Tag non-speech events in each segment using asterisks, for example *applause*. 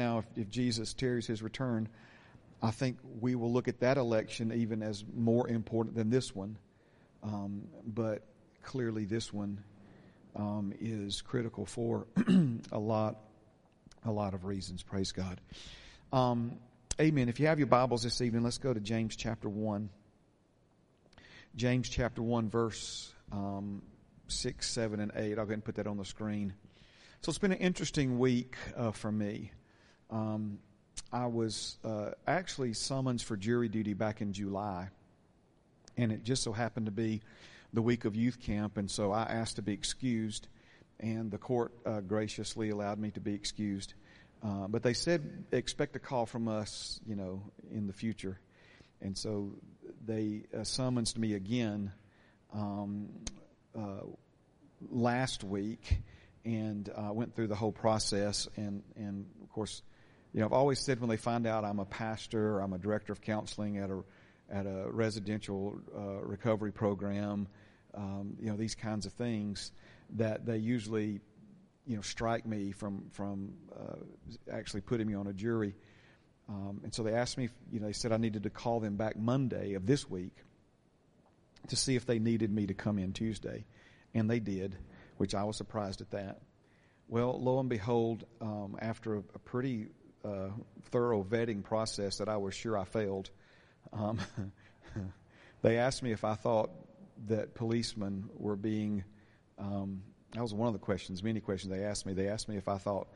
now, if, if Jesus tarries his return, I think we will look at that election even as more important than this one. Um, but clearly, this one um, is critical for *clears throat* a lot, a lot of reasons. Praise God. Um, amen. If you have your Bibles this evening, let's go to James chapter one. James chapter one, verse um, six, seven, and eight. I'll go ahead and put that on the screen. So it's been an interesting week uh, for me. Um, I was uh, actually summoned for jury duty back in July, and it just so happened to be the week of youth camp, and so I asked to be excused, and the court uh, graciously allowed me to be excused. Uh, but they said expect a call from us, you know, in the future, and so they uh, summoned me again um, uh, last week, and went through the whole process, and and of course you know, I've always said when they find out I'm a pastor or I'm a director of counseling at a at a residential uh, recovery program, um, you know, these kinds of things, that they usually, you know, strike me from from uh, actually putting me on a jury. Um, and so they asked me, you know, they said I needed to call them back Monday of this week to see if they needed me to come in Tuesday, and they did, which I was surprised at that. Well, lo and behold, um, after a, a pretty uh, thorough vetting process that I was sure I failed. Um, *laughs* they asked me if I thought that policemen were being. Um, that was one of the questions, many questions they asked me. They asked me if I thought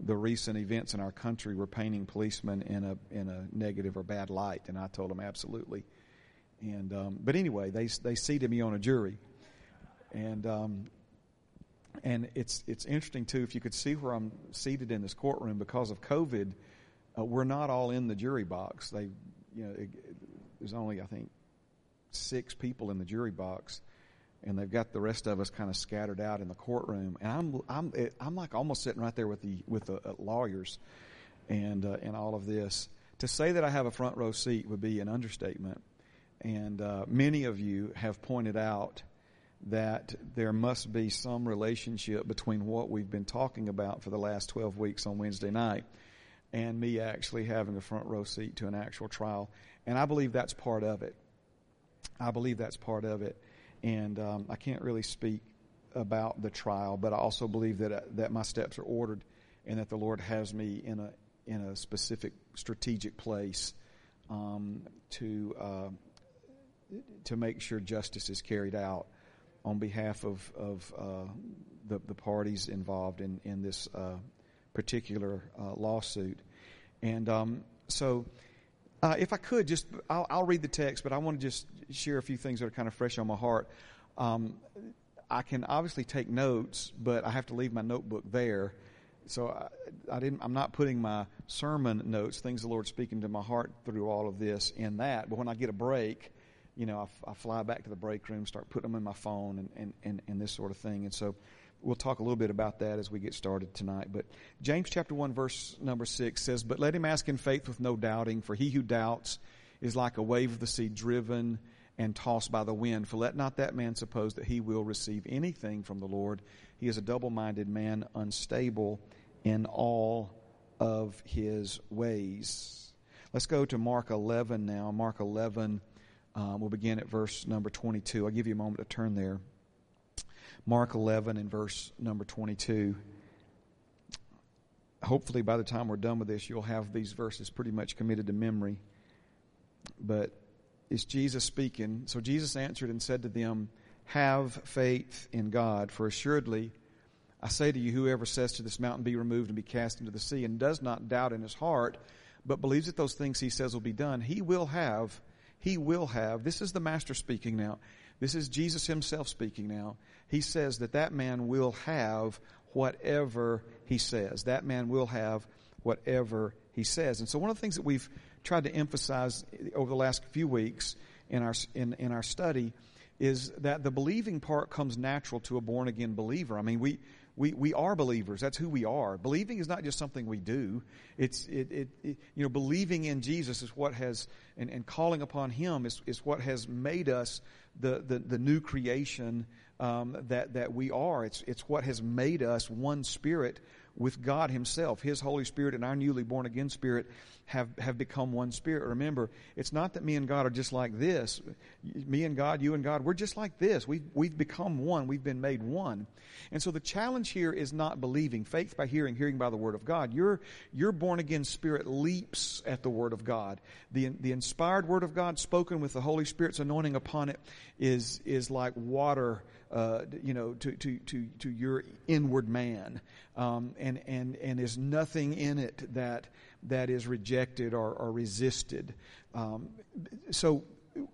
the recent events in our country were painting policemen in a in a negative or bad light, and I told them absolutely. And um, but anyway, they they seated me on a jury, and um, and it's it's interesting too. If you could see where I'm seated in this courtroom because of COVID, uh, we're not all in the jury box. They, you know, it, there's only I think six people in the jury box, and they've got the rest of us kind of scattered out in the courtroom. And I'm I'm it, I'm like almost sitting right there with the with the uh, lawyers, and uh, and all of this. To say that I have a front row seat would be an understatement. And uh, many of you have pointed out that there must be some relationship between what we've been talking about for the last 12 weeks on Wednesday night and me actually having a front row seat to an actual trial. And I believe that's part of it. I believe that's part of it. And um, I can't really speak about the trial, but I also believe that uh, that my steps are ordered and that the Lord has me in a in a specific strategic place um, to uh, to make sure justice is carried out on behalf of, of uh, the, the parties involved in, in this uh, particular uh, lawsuit. And um, so, uh, if I could, just I'll, I'll, read the text, but I want to just share a few things that are kind of fresh on my heart. Um, I can obviously take notes, but I have to leave my notebook there. So I, I, didn't. I'm not putting my sermon notes, things the Lord's speaking to my heart through all of this, in that. But when I get a break, you know, I, I, fly back to the break room, start putting them in my phone and, and, and, and this sort of thing. And so we'll talk a little bit about that as we get started tonight. But James chapter 1 verse number 6 says, But let him ask in faith with no doubting, for he who doubts is like a wave of the sea driven and tossed by the wind. For let not that man suppose that he will receive anything from the Lord. He is a double-minded man, unstable in all of his ways. Let's go to Mark 11 now. Mark 11 um, we'll begin at verse number 22. I'll give you a moment to turn there. Mark 11 and verse number 22. Hopefully, by the time we're done with this, you'll have these verses pretty much committed to memory. But it's Jesus speaking. So Jesus answered and said to them, Have faith in God, for assuredly, I say to you, whoever says to this mountain, Be removed and be cast into the sea, and does not doubt in his heart, but believes that those things he says will be done, he will have he will have, this is the Master speaking now. This is Jesus himself speaking now. He says that that man will have whatever he says. That man will have whatever he says. And so one of the things that we've tried to emphasize over the last few weeks in our, in, in our study is that the believing part comes natural to a born again believer. I mean, we, we, we are believers. That's who we are. Believing is not just something we do. It's, it, it, it, you know, believing in Jesus is what has, and, and calling upon Him is, is what has made us the, the, the new creation um, that, that we are. It's, it's what has made us one spirit with God Himself. His Holy Spirit and our newly born again spirit have, have become one spirit. Remember, it's not that me and God are just like this. Me and God, you and God, we're just like this. We've, we've become one. We've been made one. And so the challenge here is not believing. Faith by hearing, hearing by the Word of God. Your, your born again spirit leaps at the Word of God. The, the inspired Word of God spoken with the Holy Spirit's anointing upon it is, is like water uh, you know, to, to, to, to your inward man. Um, and, and, and there's nothing in it that, that is rejected or, or resisted. Um, so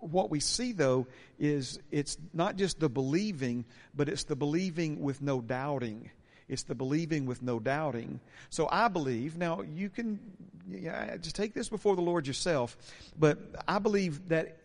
what we see though is it's not just the believing, but it's the believing with no doubting. It's the believing with no doubting. So I believe, now you can yeah, just take this before the Lord yourself, but I believe that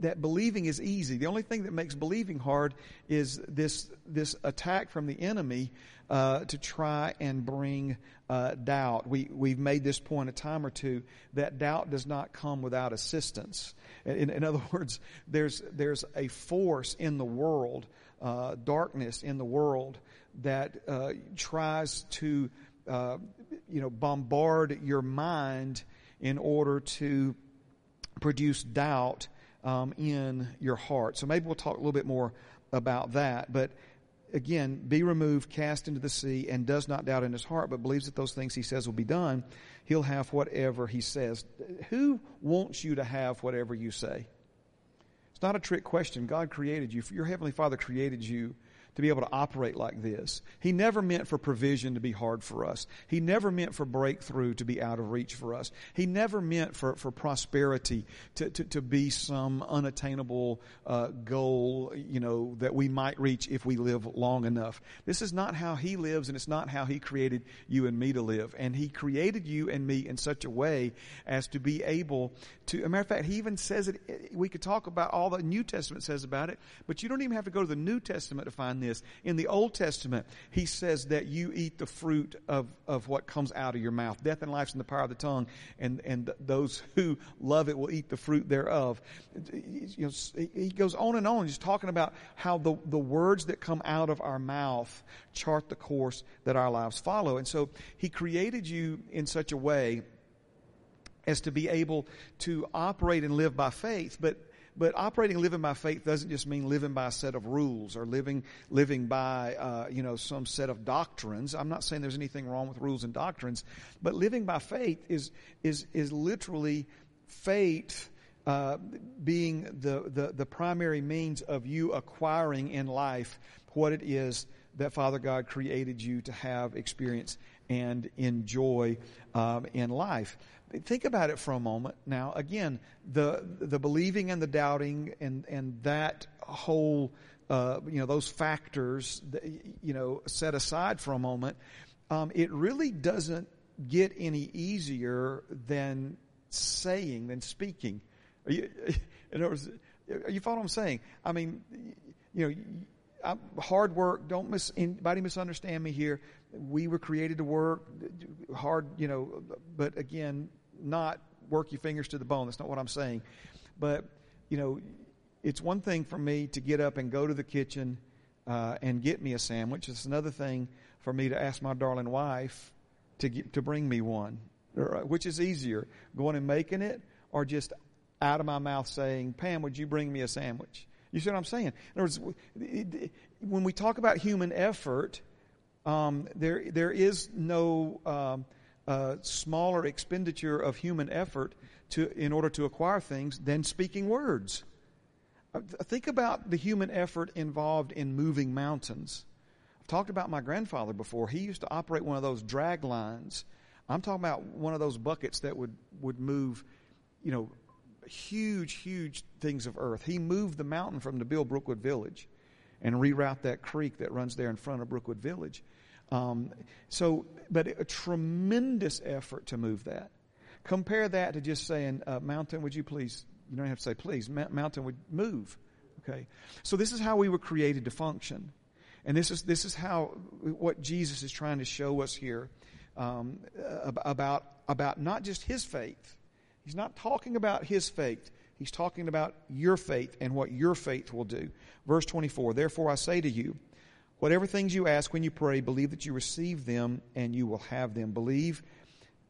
that believing is easy. The only thing that makes believing hard is this this attack from the enemy uh, to try and bring uh, doubt. We we've made this point a time or two that doubt does not come without assistance. In, in other *laughs* words, there's there's a force in the world, uh, darkness in the world that uh, tries to uh, you know bombard your mind in order to produce doubt um, in your heart. So maybe we'll talk a little bit more about that. But again, be removed, cast into the sea, and does not doubt in his heart, but believes that those things he says will be done. He'll have whatever he says. Who wants you to have whatever you say? It's not a trick question. God created you. Your Heavenly Father created you to be able to operate like this. He never meant for provision to be hard for us. He never meant for breakthrough to be out of reach for us. He never meant for, for prosperity to, to, to be some unattainable uh, goal, you know, that we might reach if we live long enough. This is not how He lives, and it's not how He created you and me to live. And He created you and me in such a way as to be able to, a matter of fact, He even says it, we could talk about all the New Testament says about it, but you don't even have to go to the New Testament to find this. In the Old Testament, he says that you eat the fruit of, of what comes out of your mouth. Death and life's in the power of the tongue, and, and those who love it will eat the fruit thereof. You know, he goes on and on, just talking about how the, the words that come out of our mouth chart the course that our lives follow. And so he created you in such a way as to be able to operate and live by faith, but but operating living by faith doesn't just mean living by a set of rules or living living by uh, you know some set of doctrines. I'm not saying there's anything wrong with rules and doctrines, but living by faith is is is literally faith. Uh, being the, the, the primary means of you acquiring in life what it is that Father God created you to have, experience, and enjoy um, in life. Think about it for a moment. Now, again, the the believing and the doubting and and that whole uh, you know those factors that, you know set aside for a moment. Um, it really doesn't get any easier than saying than speaking. Are you, *laughs* in other words, are you follow what I'm saying? I mean, you know. I'm, hard work. Don't miss anybody misunderstand me here. We were created to work hard, you know. But again, not work your fingers to the bone. That's not what I'm saying. But, you know, it's one thing for me to get up and go to the kitchen uh, and get me a sandwich. It's another thing for me to ask my darling wife to get, to bring me one. Uh, which is easier, going and making it, or just out of my mouth saying, "Pam, would you bring me a sandwich?" You see what I'm saying? In other words, when we talk about human effort, um, there there is no um, uh, smaller expenditure of human effort to, in order to acquire things than speaking words. Uh, think about the human effort involved in moving mountains. I've talked about my grandfather before. He used to operate one of those drag lines. I'm talking about one of those buckets that would, would move, you know, huge, huge things of earth. He moved the mountain from to build Brookwood Village and reroute that creek that runs there in front of Brookwood Village. Um, so, but a tremendous effort to move that. Compare that to just saying, uh, "Mountain, would you please?" You don't have to say, "Please." mountain would move. Okay. So this is how we were created to function, and this is this is how what Jesus is trying to show us here um, about about not just His faith. He's not talking about His faith. He's talking about your faith and what your faith will do. Verse 24, therefore I say to you, Whatever things you ask when you pray, believe that you receive them and you will have them. Believe.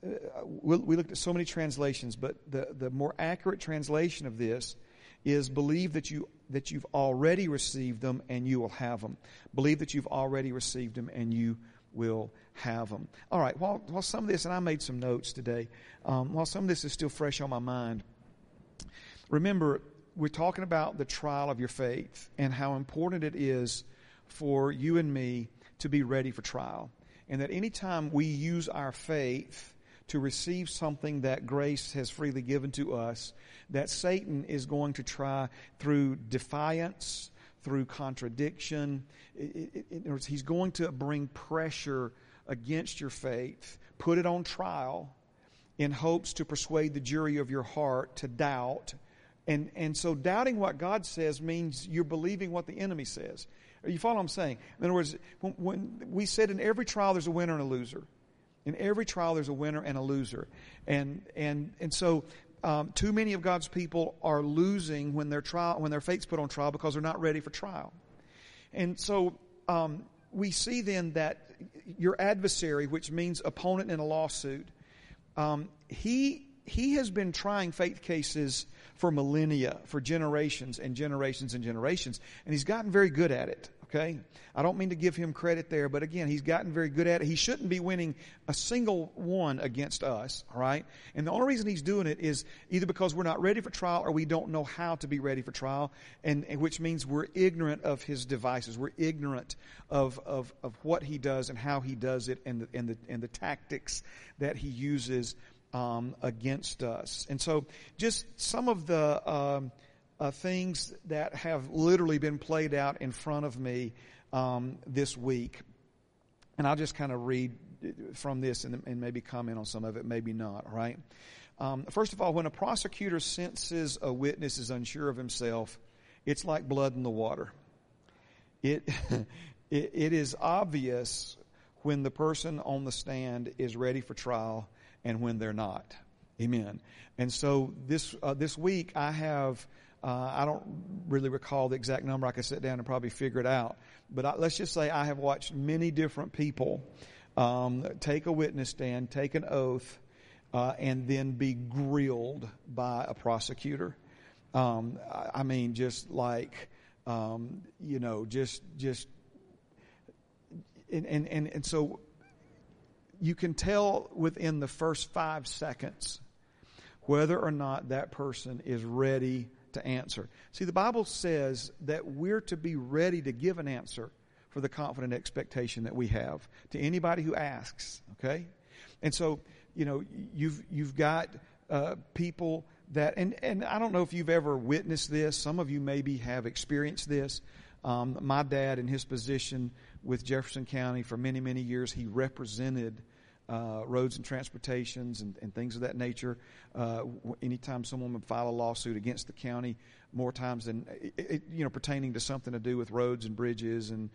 Uh, we looked at so many translations, but the, the more accurate translation of this is believe that you that you've already received them and you will have them. Believe that you've already received them and you will have them. All right. While while some of this, and I made some notes today. Um, while some of this is still fresh on my mind, remember we're talking about the trial of your faith and how important it is for you and me to be ready for trial. And that anytime we use our faith to receive something that grace has freely given to us, that Satan is going to try through defiance, through contradiction. It, it, it, he's going to bring pressure against your faith, put it on trial in hopes to persuade the jury of your heart to doubt. And, and so doubting what God says means you're believing what the enemy says. You follow what I'm saying? In other words, when, when we said in every trial there's a winner and a loser. In every trial there's a winner and a loser. And, and, and so um, too many of God's people are losing when their trial, when their faith's put on trial because they're not ready for trial. And so um, we see then that your adversary, which means opponent in a lawsuit, um, he he has been trying faith cases for millennia, for generations and generations and generations, and he's gotten very good at it. Okay? I don't mean to give him credit there, but again, he's gotten very good at it. He shouldn't be winning a single one against us, all right? And the only reason he's doing it is either because we're not ready for trial or we don't know how to be ready for trial, and, and which means we're ignorant of his devices. We're ignorant of, of, of what he does and how he does it and the, and the, and the tactics that he uses um, against us. And so, just some of the um, uh, things that have literally been played out in front of me um, this week. And I'll just kind of read from this and, and, maybe comment on some of it, maybe not, right? Um, first of all, when a prosecutor senses a witness is unsure of himself, it's like blood in the water. It, *laughs* it, it is obvious when the person on the stand is ready for trial and when they're not. Amen. And so this uh, this week I have uh, I don't really recall the exact number. I could sit down and probably figure it out. But I, let's just say I have watched many different people um, take a witness stand, take an oath, uh, and then be grilled by a prosecutor. Um, I, I, mean, just like um, you know, just just and, and and and so you can tell within the first five seconds whether or not that person is ready to answer. See, the Bible says that we're to be ready to give an answer for the confident expectation that we have to anybody who asks, okay? And so, you know, you've, you've got uh, people that, and, and I don't know if you've ever witnessed this. Some of you maybe have experienced this. Um, my dad, in his position with Jefferson County for many, many years, he represented uh, roads and transportations and, and, things of that nature. Uh, anytime someone would file a lawsuit against the county, more times than it, you know pertaining to something to do with roads and bridges and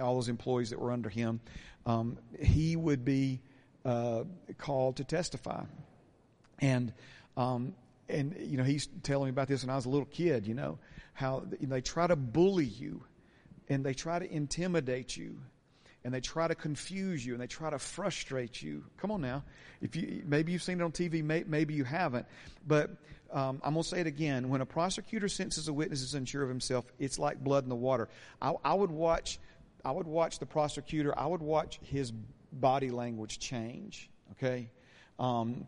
all those employees that were under him, um, he would be uh, called to testify, and. Um, and you know he's telling me about this when I was a little kid. You know how they try to bully you, and they try to intimidate you, and they try to confuse you and they try to frustrate you. Come on now. If you, maybe you've seen it on TV, may, maybe you haven't. But um, I'm going to say it again. When a prosecutor senses a witness is unsure of himself, it's like blood in the water. I, I would watch, I would watch the prosecutor. I would watch his body language change. Okay. Um,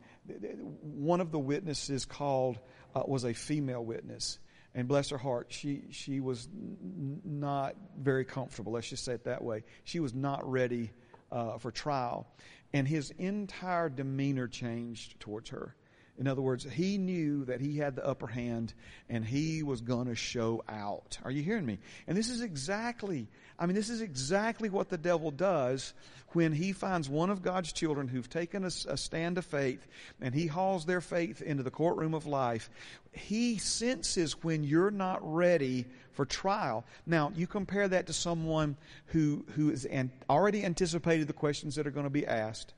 one of the witnesses called uh, was a female witness and bless her heart, she she was n- not very comfortable. Let's just say it that way. She was not ready uh, for trial, and his entire demeanor changed towards her. In other words, he knew that he had the upper hand and he was going to show out. Are you hearing me? And this is exactly, I mean, this is exactly what the devil does when he finds one of God's children who've taken a, a stand of faith and he hauls their faith into the courtroom of life. He senses when you're not ready for trial. Now, you compare that to someone who, who has an, already anticipated the questions that are going to be asked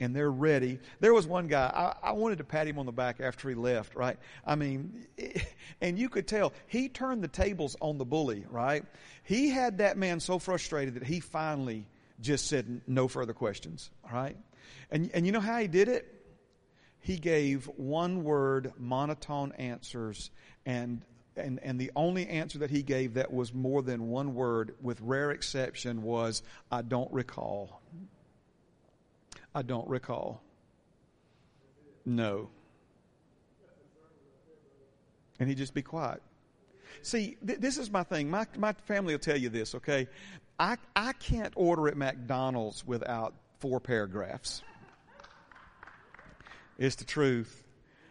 and they're ready. There was one guy, I, I wanted to pat him on the back after he left, right? I mean, *laughs* and you could tell he turned the tables on the bully, right? He had that man so frustrated that he finally just said no further questions, right? And, and you know how he did it? He gave one word monotone answers and and, and the only answer that he gave that was more than one word, with rare exception, was, I don't recall. I don't recall. No. And he'd just be quiet. See, th- this is my thing. My, my family will tell you this, okay? I, I can't order at McDonald's without four paragraphs. It's the truth.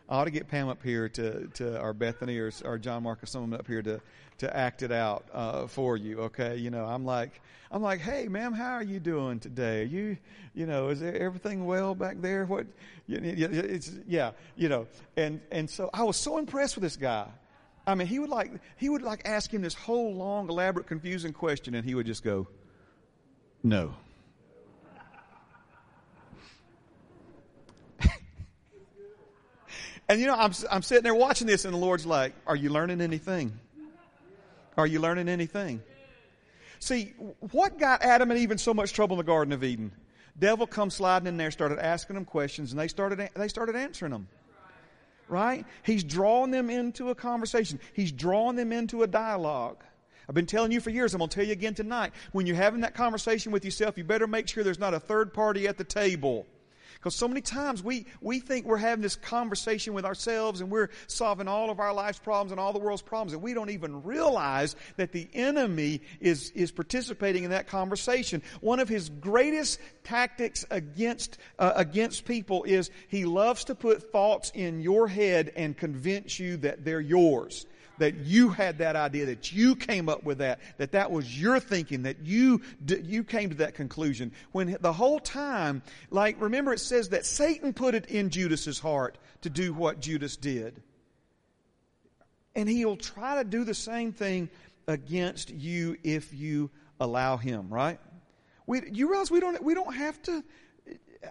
I ought to get Pam up here to, to our Bethany or, or John Marcus, someone up here to, to act it out uh, for you. Okay, you know, I'm like, I'm like, hey, ma'am, how are you doing today? Are you, you know, is everything well back there? What, it's yeah, you know, and and so I was so impressed with this guy. I mean, he would like he would like ask him this whole long, elaborate, confusing question, and he would just go, no. And you know, I'm, I'm sitting there watching this, and the Lord's like, Are you learning anything? Are you learning anything? See, what got Adam and Eve in so much trouble in the Garden of Eden? Devil come sliding in there, started asking them questions, and they started, they started answering them. Right? He's drawing them into a conversation. He's drawing them into a dialogue. I've been telling you for years, I'm going to tell you again tonight. When you're having that conversation with yourself, you better make sure there's not a third party at the table. Because so many times we, we think we're having this conversation with ourselves and we're solving all of our life's problems and all the world's problems, and we don't even realize that the enemy is, is participating in that conversation. One of his greatest tactics against, uh, against people is he loves to put thoughts in your head and convince you that they're yours that you had that idea, that you came up with that, that that was your thinking, that you, you came to that conclusion. When the whole time, like, remember it says that Satan put it in Judas's heart to do what Judas did. And he'll try to do the same thing against you if you allow him, right? We, you realize we don't, we don't have to uh,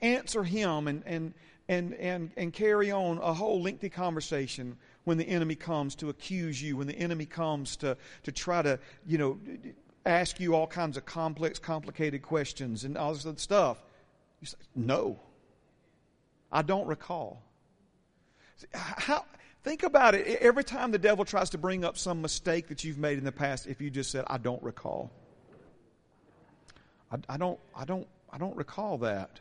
answer him and, and, and, and, and carry on a whole lengthy conversation when the enemy comes to accuse you, when the enemy comes to, to try to, you know, ask you all kinds of complex, complicated questions and all this other stuff. You say, no. I don't recall. How, think about it. Every time the devil tries to bring up some mistake that you've made in the past, if you just said, I don't recall. I, I don't, I don't, I don't recall that.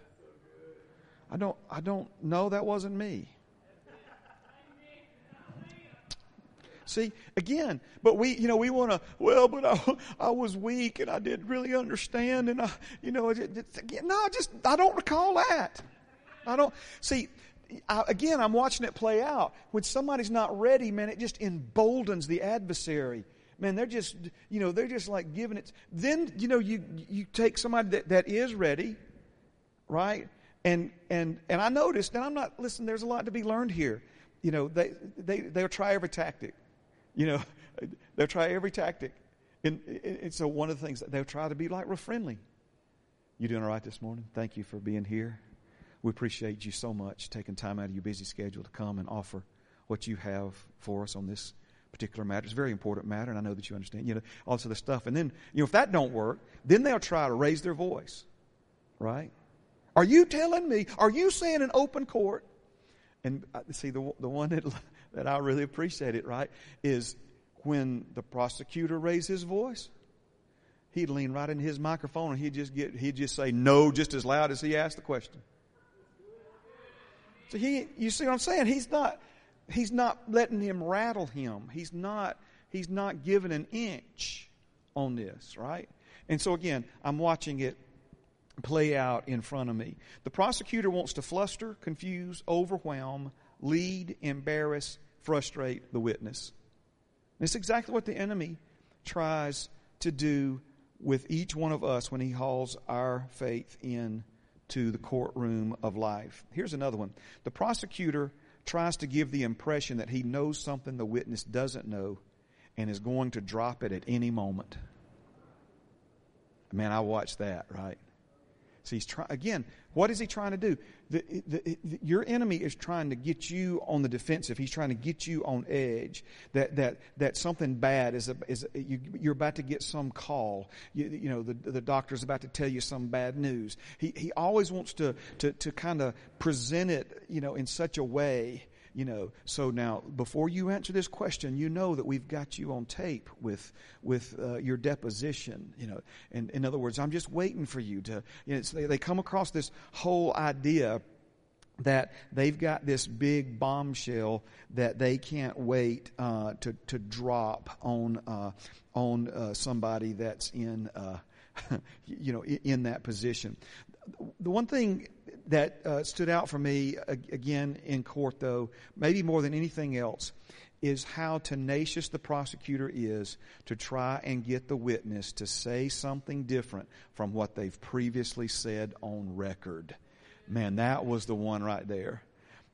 I don't, I don't know that wasn't me. See, again, but we, you know, we want to, well, but I, *laughs* I was weak and I didn't really understand and I, you know, it, no, just, I don't recall that. I don't, see, I, again, I'm watching it play out. When somebody's not ready, man, it just emboldens the adversary. Man, they're just, you know, they're just like giving it. Then, you know, you, you take somebody that, that is ready, right? And, and, and I noticed, and I'm not, listen, there's a lot to be learned here. You know, they, they, they'll try every tactic. You know, *laughs* they'll try every tactic. And, and so one of the things, they'll try to be like real friendly. You doing all right this morning? Thank you for being here. We appreciate you so much taking time out of your busy schedule to come and offer what you have for us on this particular matter. It's a very important matter, and I know that you understand. You know, all this other stuff. And then, you know, if that don't work, then they'll try to raise their voice. Right? Are you telling me? Are you saying in open court? And uh, see, the the one that that I really appreciate it, right, is when the prosecutor raised his voice, he'd lean right into his microphone and he'd just get he'd just say no just as loud as he asked the question. So he you see what I'm saying? He's not he's not letting him rattle him. He's not he's not giving an inch on this, right? And so again, I'm watching it play out in front of me. The prosecutor wants to fluster, confuse, overwhelm, lead, embarrass, frustrate the witness. And it's exactly what the enemy tries to do with each one of us when he hauls our faith in to the courtroom of life. Here's another one. The prosecutor tries to give the impression that he knows something the witness doesn't know and is going to drop it at any moment. Man, I watched that, right? So he's trying again. What is he trying to do? The, the, the, your enemy is trying to get you on the defensive. He's trying to get you on edge. That that that something bad is a, is a, you, you're about to get some call. You, you know the the doctor's about to tell you some bad news. He he always wants to to to kind of present it you know in such a way you know so now before you answer this question you know that we've got you on tape with with uh, your deposition you know and in other words i'm just waiting for you to you know they, they come across this whole idea that they've got this big bombshell that they can't wait uh, to to drop on uh, on uh, somebody that's in uh, *laughs* you know in that position. The one thing that uh, stood out for me again in court, though, maybe more than anything else, is how tenacious the prosecutor is to try and get the witness to say something different from what they've previously said on record. Man, that was the one right there.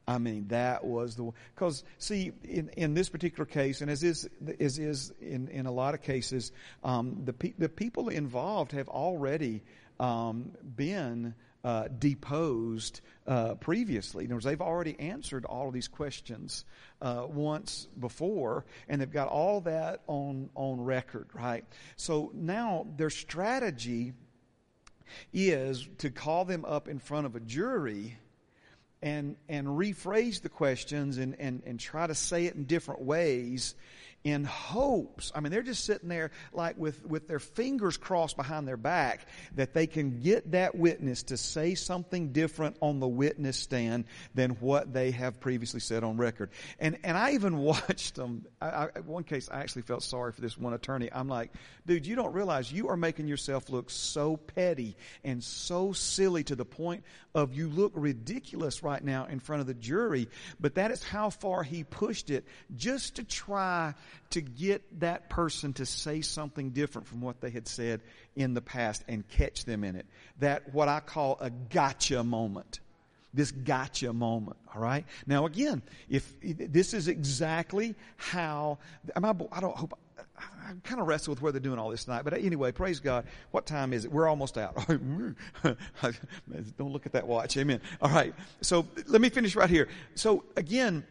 I mean, that was the because see in, in this particular case, and as is as is in, in a lot of cases, um, the pe- the people involved have already um, been uh, deposed uh, previously. In other words, they've already answered all of these questions uh, once before, and they've got all that on on record, right? So now their strategy is to call them up in front of a jury and and rephrase the questions and, and, and try to say it in different ways in hopes. I mean, they're just sitting there like with, with their fingers crossed behind their back that they can get that witness to say something different on the witness stand than what they have previously said on record. And, and I even *laughs* watched them. I, I, one case, I actually felt sorry for this one attorney. I'm like, dude, you don't realize you are making yourself look so petty and so silly to the point of you look ridiculous right now in front of the jury. But that is how far he pushed it just to try to get that person to say something different from what they had said in the past and catch them in it. That what I call a gotcha moment. This gotcha moment. All right. Now again, if this is exactly how, I, I don't hope, I kind of wrestle with where they're doing all this tonight. But anyway, praise God. What time is it? We're almost out. *laughs* Don't look at that watch. Amen. All right. So let me finish right here. So again,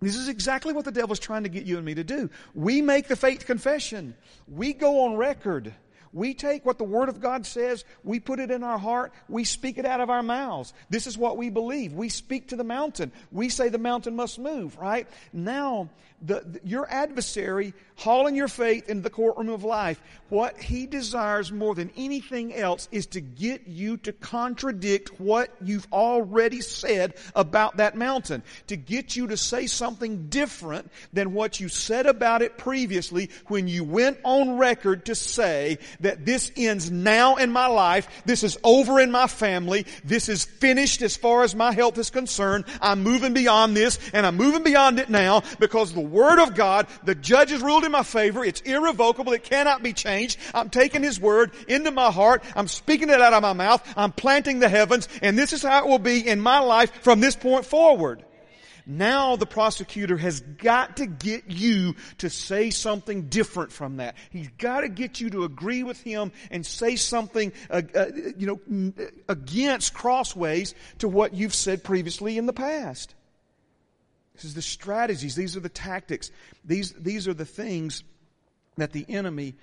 this is exactly what the devil's trying to get you and me to do. We make the faith confession. We go on record. We take what the Word of God says, we put it in our heart, we speak it out of our mouths. This is what we believe. We speak to the mountain. We say the mountain must move, right? Now, the, the, your adversary hauling your faith into the courtroom of life, what he desires more than anything else is to get you to contradict what you've already said about that mountain. To get you to say something different than what you said about it previously when you went on record to say this ends now in my life, this is over in my family, this is finished as far as my health is concerned, I'm moving beyond this, and I'm moving beyond it now because the Word of God, the judge has ruled in my favor, it's irrevocable, it cannot be changed. I'm taking His Word into my heart, I'm speaking it out of my mouth, I'm planting the heavens, and this is how it will be in my life from this point forward. Now the prosecutor has got to get you to say something different from that. He's got to get you to agree with him and say something, uh, uh, you know, against crossways to what you've said previously in the past. This is the strategies. These are the tactics. These, these are the things that the enemy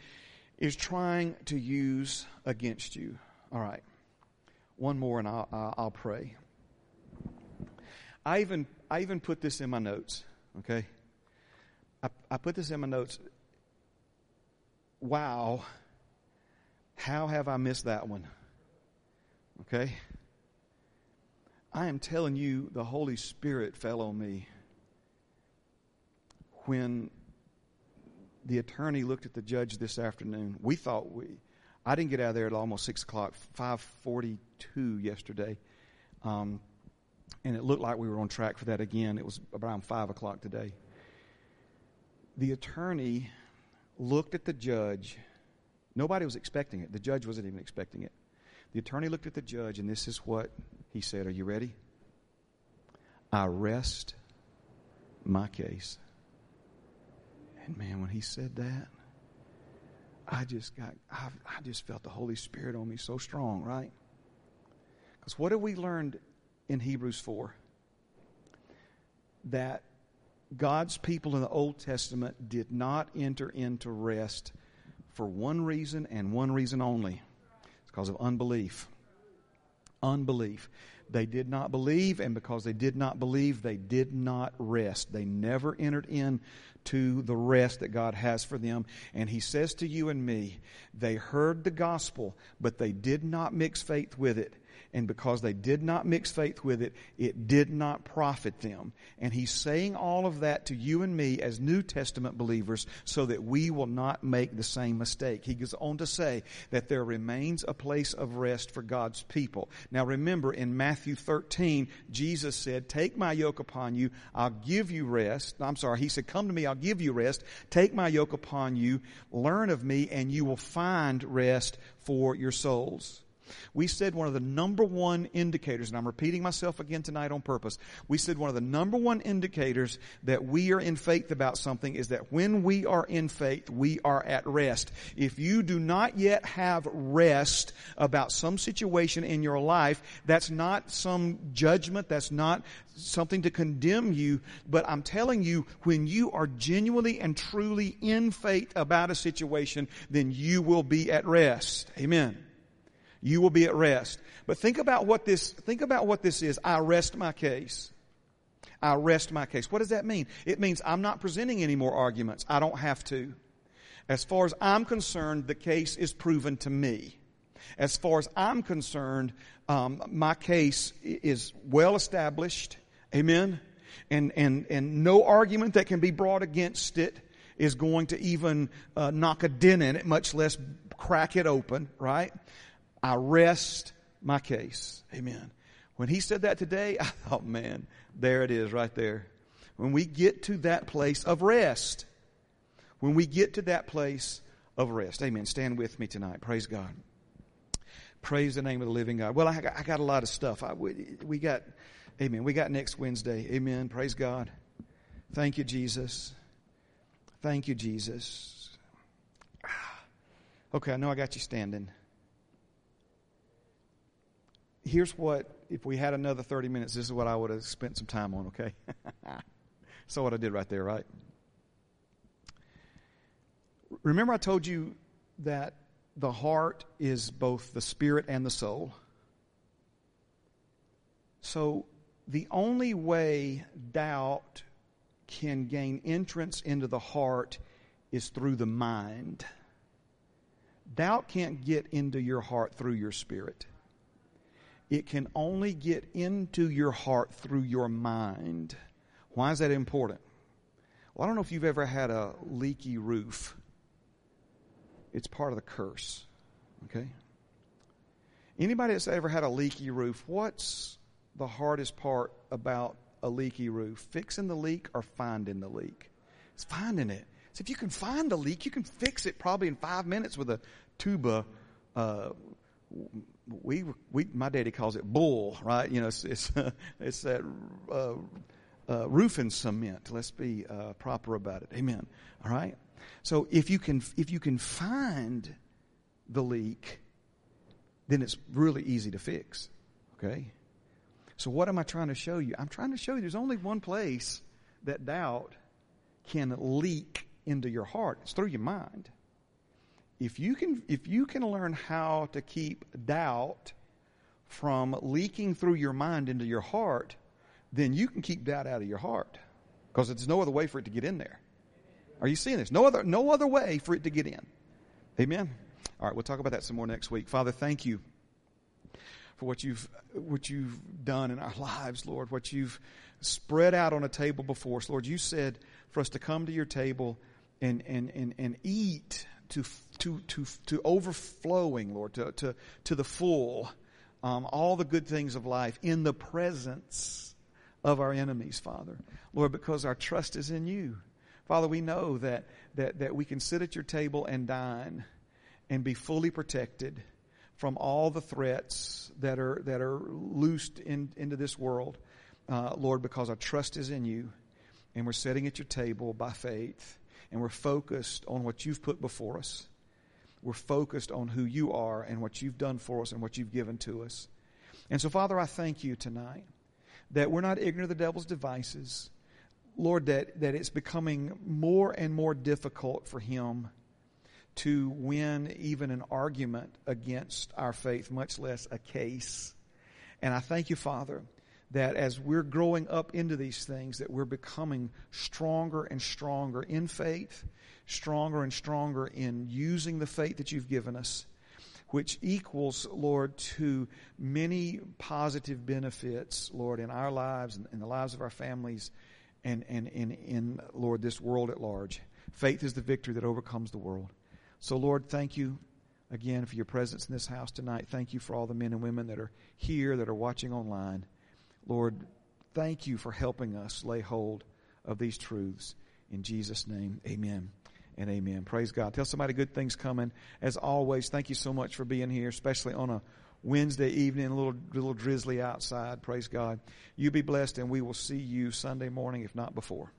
is trying to use against you. All right. One more and I'll, I'll pray. I even I even put this in my notes, okay? I, I put this in my notes. Wow, how have I missed that one? Okay? I am telling you, the Holy Spirit fell on me when the attorney looked at the judge this afternoon. We thought we, I didn't get out of there at almost six o'clock, five forty-two yesterday. Um, and it looked like we were on track for that again. It was around 5 o'clock today. The attorney looked at the judge. Nobody was expecting it. The judge wasn't even expecting it. The attorney looked at the judge, and this is what he said Are you ready? I rest my case. And man, when he said that, I just got, I, I just felt the Holy Spirit on me so strong, right? Because what have we learned in Hebrews 4? That God's people in the Old Testament did not enter into rest for one reason and one reason only. It's because of unbelief. Unbelief. They did not believe, and because they did not believe, they did not rest. They never entered in to the rest that God has for them. And He says to you and me, they heard the gospel, but they did not mix faith with it and because they did not mix faith with it, it did not profit them. And he's saying all of that to you and me as New Testament believers so that we will not make the same mistake. He goes on to say that there remains a place of rest for God's people. Now remember in Matthew 13, Jesus said, take my yoke upon you, I'll give you rest. I'm sorry, he said, come to me, I'll give you rest. Take my yoke upon you, learn of me, and you will find rest for your souls. We said one of the number one indicators, and I'm repeating myself again tonight on purpose. We said one of the number one indicators that we are in faith about something is that when we are in faith, we are at rest. If you do not yet have rest about some situation in your life, that's not some judgment, that's not something to condemn you, but I'm telling you, when you are genuinely and truly in faith about a situation, then you will be at rest. Amen you will be at rest. But think about what this, think about what this is. I rest my case. I rest my case. What does that mean? It means I'm not presenting any more arguments. I don't have to. As far as I'm concerned, the case is proven to me. As far as I'm concerned, um, my case is well established. Amen. And, and, and no argument that can be brought against it is going to even uh, knock a dent in it, much less crack it open, right? I rest my case. Amen. When he said that today, I thought, *laughs* oh, man, there it is right there. When we get to that place of rest, when we get to that place of rest. Amen. Stand with me tonight. Praise God. Praise the name of the living God. Well, I got, I got a lot of stuff. I, we, we got, amen. We got next Wednesday. Amen. Praise God. Thank you, Jesus. Thank you, Jesus. *sighs* Okay, I know I got you standing here's what, if we had another 30 minutes, this is what I would have spent some time on, okay? *laughs* so what I did right there, right? Remember, I told you that the heart is both the spirit and the soul. So the only way doubt can gain entrance into the heart is through the mind. Doubt can't get into your heart through your spirit. It can only get into your heart through your mind. Why is that important? Well, I don't know if you've ever had a leaky roof. It's part of the curse. Okay? Anybody that's ever had a leaky roof, what's the hardest part about a leaky roof? Fixing the leak or finding the leak? It's finding it. So if you can find the leak, you can fix it probably in five minutes with a tuba uh, we, we, my daddy calls it bull, right? You know, it's, it's, *laughs* it's that, uh, uh, roofing cement. Let's be, uh, proper about it. Amen. All right. So if you can, if you can find the leak, then it's really easy to fix. Okay. So what am I trying to show you? I'm trying to show you there's only one place that doubt can leak into your heart. It's through your mind if you can, if you can learn how to keep doubt from leaking through your mind into your heart, then you can keep doubt out of your heart because there's no other way for it to get in there. Are you seeing this? No other, no other way for it to get in. Amen. All right, we'll talk about that some more next week. Father, thank you for what you've what you've done in our lives, Lord. What you've spread out on a table before us, Lord. You said for us to come to your table and and and, and eat to, to, to, to overflowing, Lord, to, to, to the full, um, all the good things of life in the presence of our enemies, Father. Lord, because our trust is in you. Father, we know that, that, that we can sit at your table and dine and be fully protected from all the threats that are, that are loosed in, into this world, uh, Lord, because our trust is in you and we're sitting at your table by faith and we're focused on what you've put before us. We're focused on who you are and what you've done for us and what you've given to us. And so, Father, I thank you tonight that we're not ignorant of the devil's devices. Lord, that, that it's becoming more and more difficult for him to win even an argument against our faith, much less a case. And I thank you, Father, that as we're growing up into these things, that we're becoming stronger and stronger in faith, stronger and stronger in using the faith that you've given us, which equals, Lord, to many positive benefits, Lord, in our lives and in the lives of our families and, and, and in, Lord, this world at large. Faith is the victory that overcomes the world. So, Lord, thank you again for your presence in this house tonight. Thank you for all the men and women that are here, that are watching online. Lord, thank you for helping us lay hold of these truths. In Jesus' name, amen and amen. Praise God. Tell somebody good things coming. As always, thank you so much for being here, especially on a Wednesday evening, a little, little drizzly outside. Praise God. You be blessed, and we will see you Sunday morning, if not before.